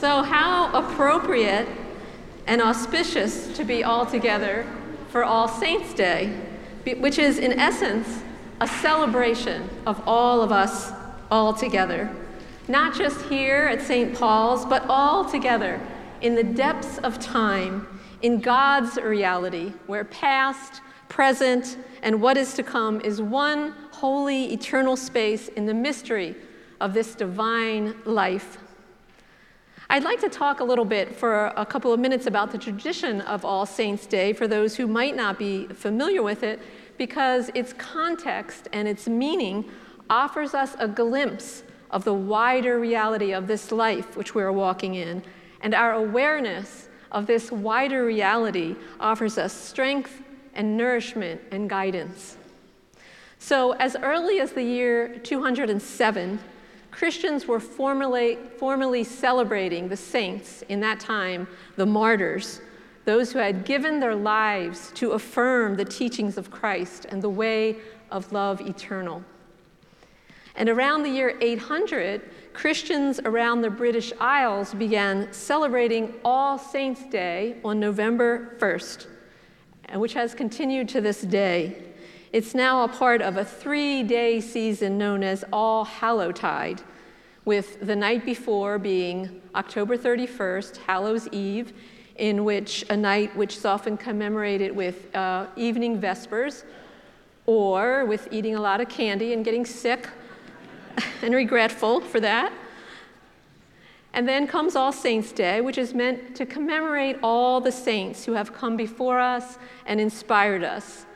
So, how appropriate and auspicious to be all together for All Saints' Day, which is in essence a celebration of all of us all together. Not just here at St. Paul's, but all together in the depths of time, in God's reality, where past, present, and what is to come is one holy, eternal space in the mystery of this divine life. I'd like to talk a little bit for a couple of minutes about the tradition of All Saints' Day for those who might not be familiar with it, because its context and its meaning offers us a glimpse of the wider reality of this life which we're walking in. And our awareness of this wider reality offers us strength and nourishment and guidance. So, as early as the year 207, Christians were formally, formally celebrating the saints in that time, the martyrs, those who had given their lives to affirm the teachings of Christ and the way of love eternal. And around the year 800, Christians around the British Isles began celebrating All Saints' Day on November 1st, which has continued to this day. It's now a part of a three day season known as All Hallowtide, with the night before being October 31st, Hallows Eve, in which a night which is often commemorated with uh, evening vespers or with eating a lot of candy and getting sick and regretful for that. And then comes All Saints' Day, which is meant to commemorate all the saints who have come before us and inspired us.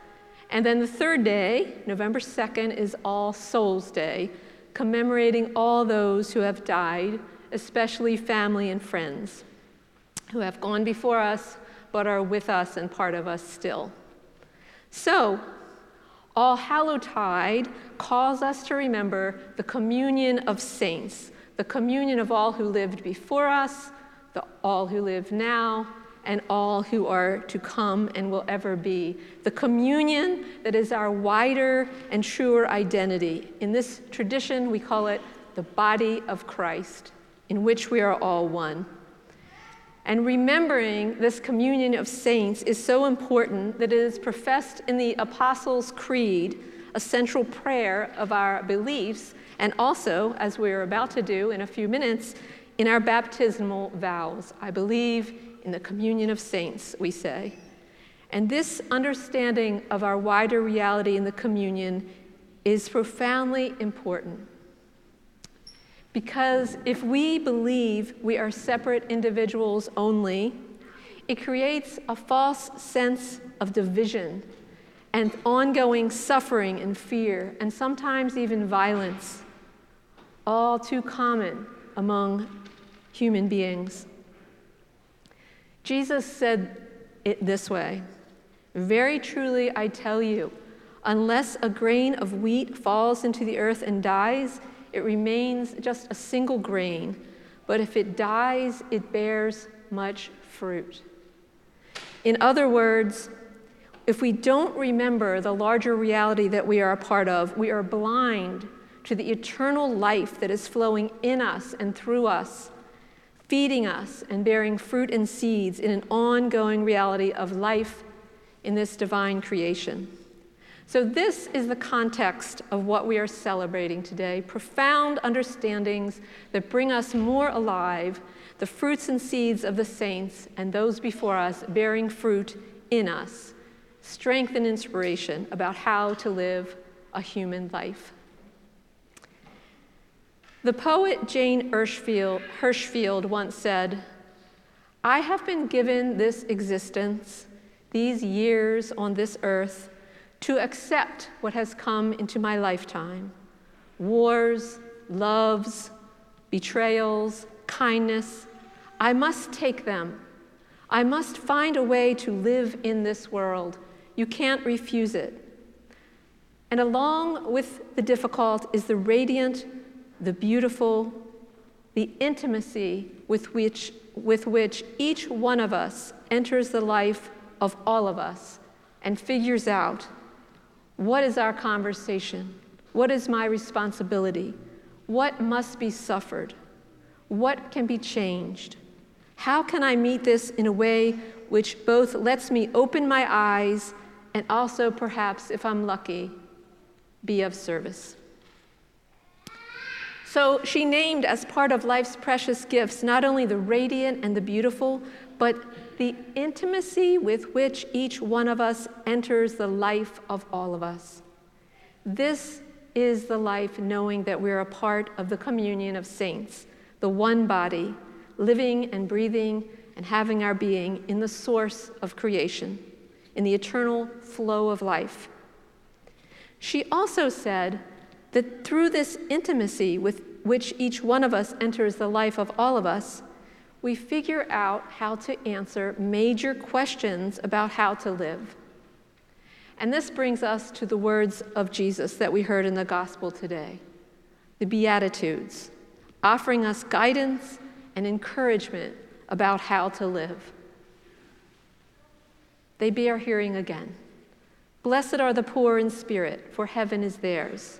And then the third day, November 2nd, is All Souls' Day, commemorating all those who have died, especially family and friends, who have gone before us but are with us and part of us still. So, All Hallowtide calls us to remember the communion of saints, the communion of all who lived before us, the all who live now, and all who are to come and will ever be. The communion that is our wider and truer identity. In this tradition, we call it the body of Christ, in which we are all one. And remembering this communion of saints is so important that it is professed in the Apostles' Creed, a central prayer of our beliefs, and also, as we're about to do in a few minutes, in our baptismal vows. I believe in the communion of saints, we say. And this understanding of our wider reality in the communion is profoundly important. Because if we believe we are separate individuals only, it creates a false sense of division and ongoing suffering and fear, and sometimes even violence, all too common among human beings. Jesus said it this way Very truly, I tell you, unless a grain of wheat falls into the earth and dies, it remains just a single grain. But if it dies, it bears much fruit. In other words, if we don't remember the larger reality that we are a part of, we are blind to the eternal life that is flowing in us and through us feeding us and bearing fruit and seeds in an ongoing reality of life in this divine creation. So, this is the context of what we are celebrating today profound understandings that bring us more alive, the fruits and seeds of the saints and those before us bearing fruit in us, strength and inspiration about how to live a human life. The poet Jane Hirshfield once said, I have been given this existence, these years on this earth, to accept what has come into my lifetime wars, loves, betrayals, kindness. I must take them. I must find a way to live in this world. You can't refuse it. And along with the difficult is the radiant the beautiful, the intimacy with which, with which each one of us enters the life of all of us and figures out what is our conversation? What is my responsibility? What must be suffered? what can be changed? How can I meet this in a way which both lets me open my eyes and also, perhaps, if I'm lucky, be of service? So she named as part of life's precious gifts not only the radiant and the beautiful, but the intimacy with which each one of us enters the life of all of us. This is the life knowing that we're a part of the communion of saints, the one body, living and breathing and having our being in the source of creation, in the eternal flow of life. She also said that through this intimacy with which each one of us enters the life of all of us, we figure out how to answer major questions about how to live. And this brings us to the words of Jesus that we heard in the gospel today the Beatitudes, offering us guidance and encouragement about how to live. They bear hearing again. Blessed are the poor in spirit, for heaven is theirs.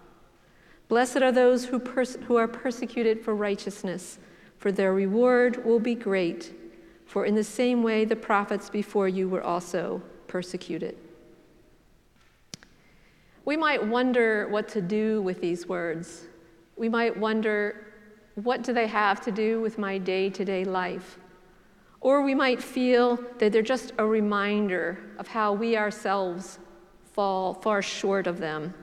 Blessed are those who, pers- who are persecuted for righteousness, for their reward will be great. For in the same way the prophets before you were also persecuted. We might wonder what to do with these words. We might wonder, what do they have to do with my day to day life? Or we might feel that they're just a reminder of how we ourselves fall far short of them.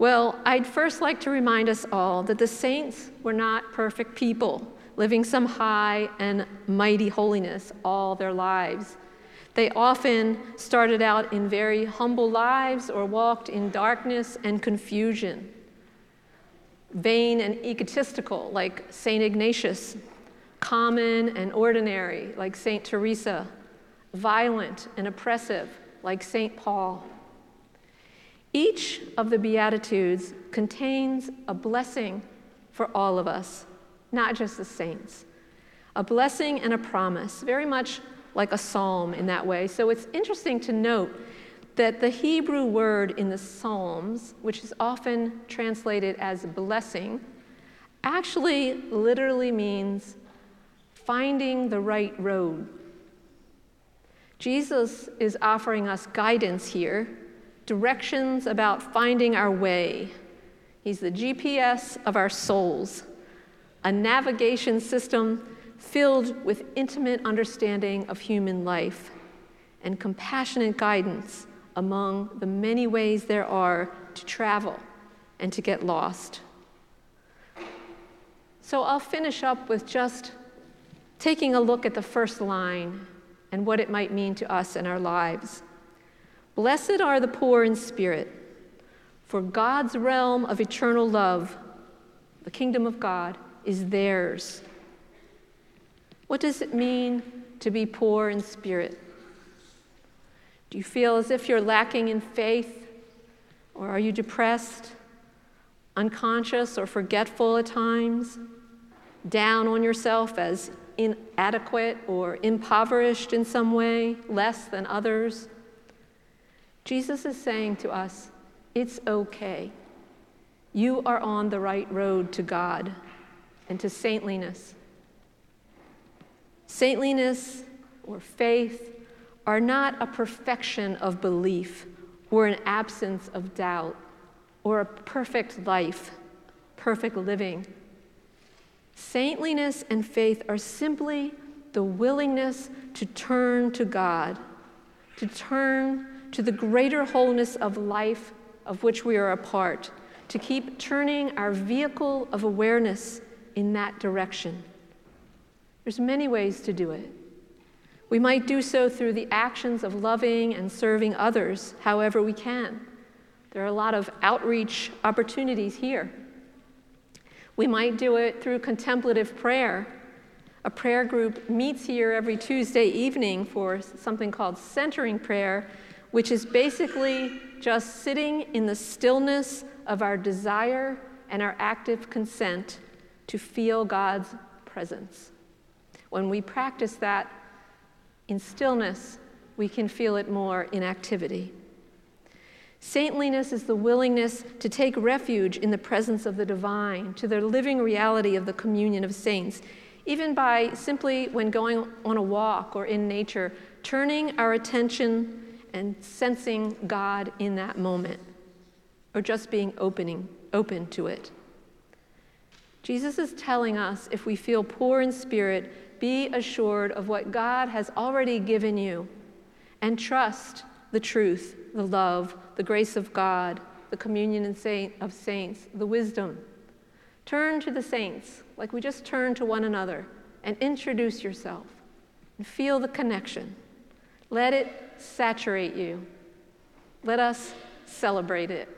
Well, I'd first like to remind us all that the saints were not perfect people living some high and mighty holiness all their lives. They often started out in very humble lives or walked in darkness and confusion. Vain and egotistical, like St. Ignatius, common and ordinary, like St. Teresa, violent and oppressive, like St. Paul. Each of the Beatitudes contains a blessing for all of us, not just the saints. A blessing and a promise, very much like a psalm in that way. So it's interesting to note that the Hebrew word in the Psalms, which is often translated as blessing, actually literally means finding the right road. Jesus is offering us guidance here directions about finding our way. He's the GPS of our souls, a navigation system filled with intimate understanding of human life and compassionate guidance among the many ways there are to travel and to get lost. So I'll finish up with just taking a look at the first line and what it might mean to us in our lives. Blessed are the poor in spirit, for God's realm of eternal love, the kingdom of God, is theirs. What does it mean to be poor in spirit? Do you feel as if you're lacking in faith? Or are you depressed, unconscious, or forgetful at times? Down on yourself as inadequate or impoverished in some way, less than others? Jesus is saying to us, it's okay. You are on the right road to God and to saintliness. Saintliness or faith are not a perfection of belief or an absence of doubt or a perfect life, perfect living. Saintliness and faith are simply the willingness to turn to God, to turn to the greater wholeness of life of which we are a part, to keep turning our vehicle of awareness in that direction. There's many ways to do it. We might do so through the actions of loving and serving others however we can. There are a lot of outreach opportunities here. We might do it through contemplative prayer, a prayer group meets here every Tuesday evening for something called centering prayer, which is basically just sitting in the stillness of our desire and our active consent to feel God's presence. When we practice that in stillness, we can feel it more in activity. Saintliness is the willingness to take refuge in the presence of the divine, to the living reality of the communion of saints, even by simply, when going on a walk or in nature, turning our attention and sensing God in that moment, or just being opening, open to it. Jesus is telling us if we feel poor in spirit, be assured of what God has already given you and trust the truth, the love, the grace of God, the communion of saints, the wisdom. Turn to the saints, like we just turn to one another, and introduce yourself and feel the connection. Let it saturate you. Let us celebrate it.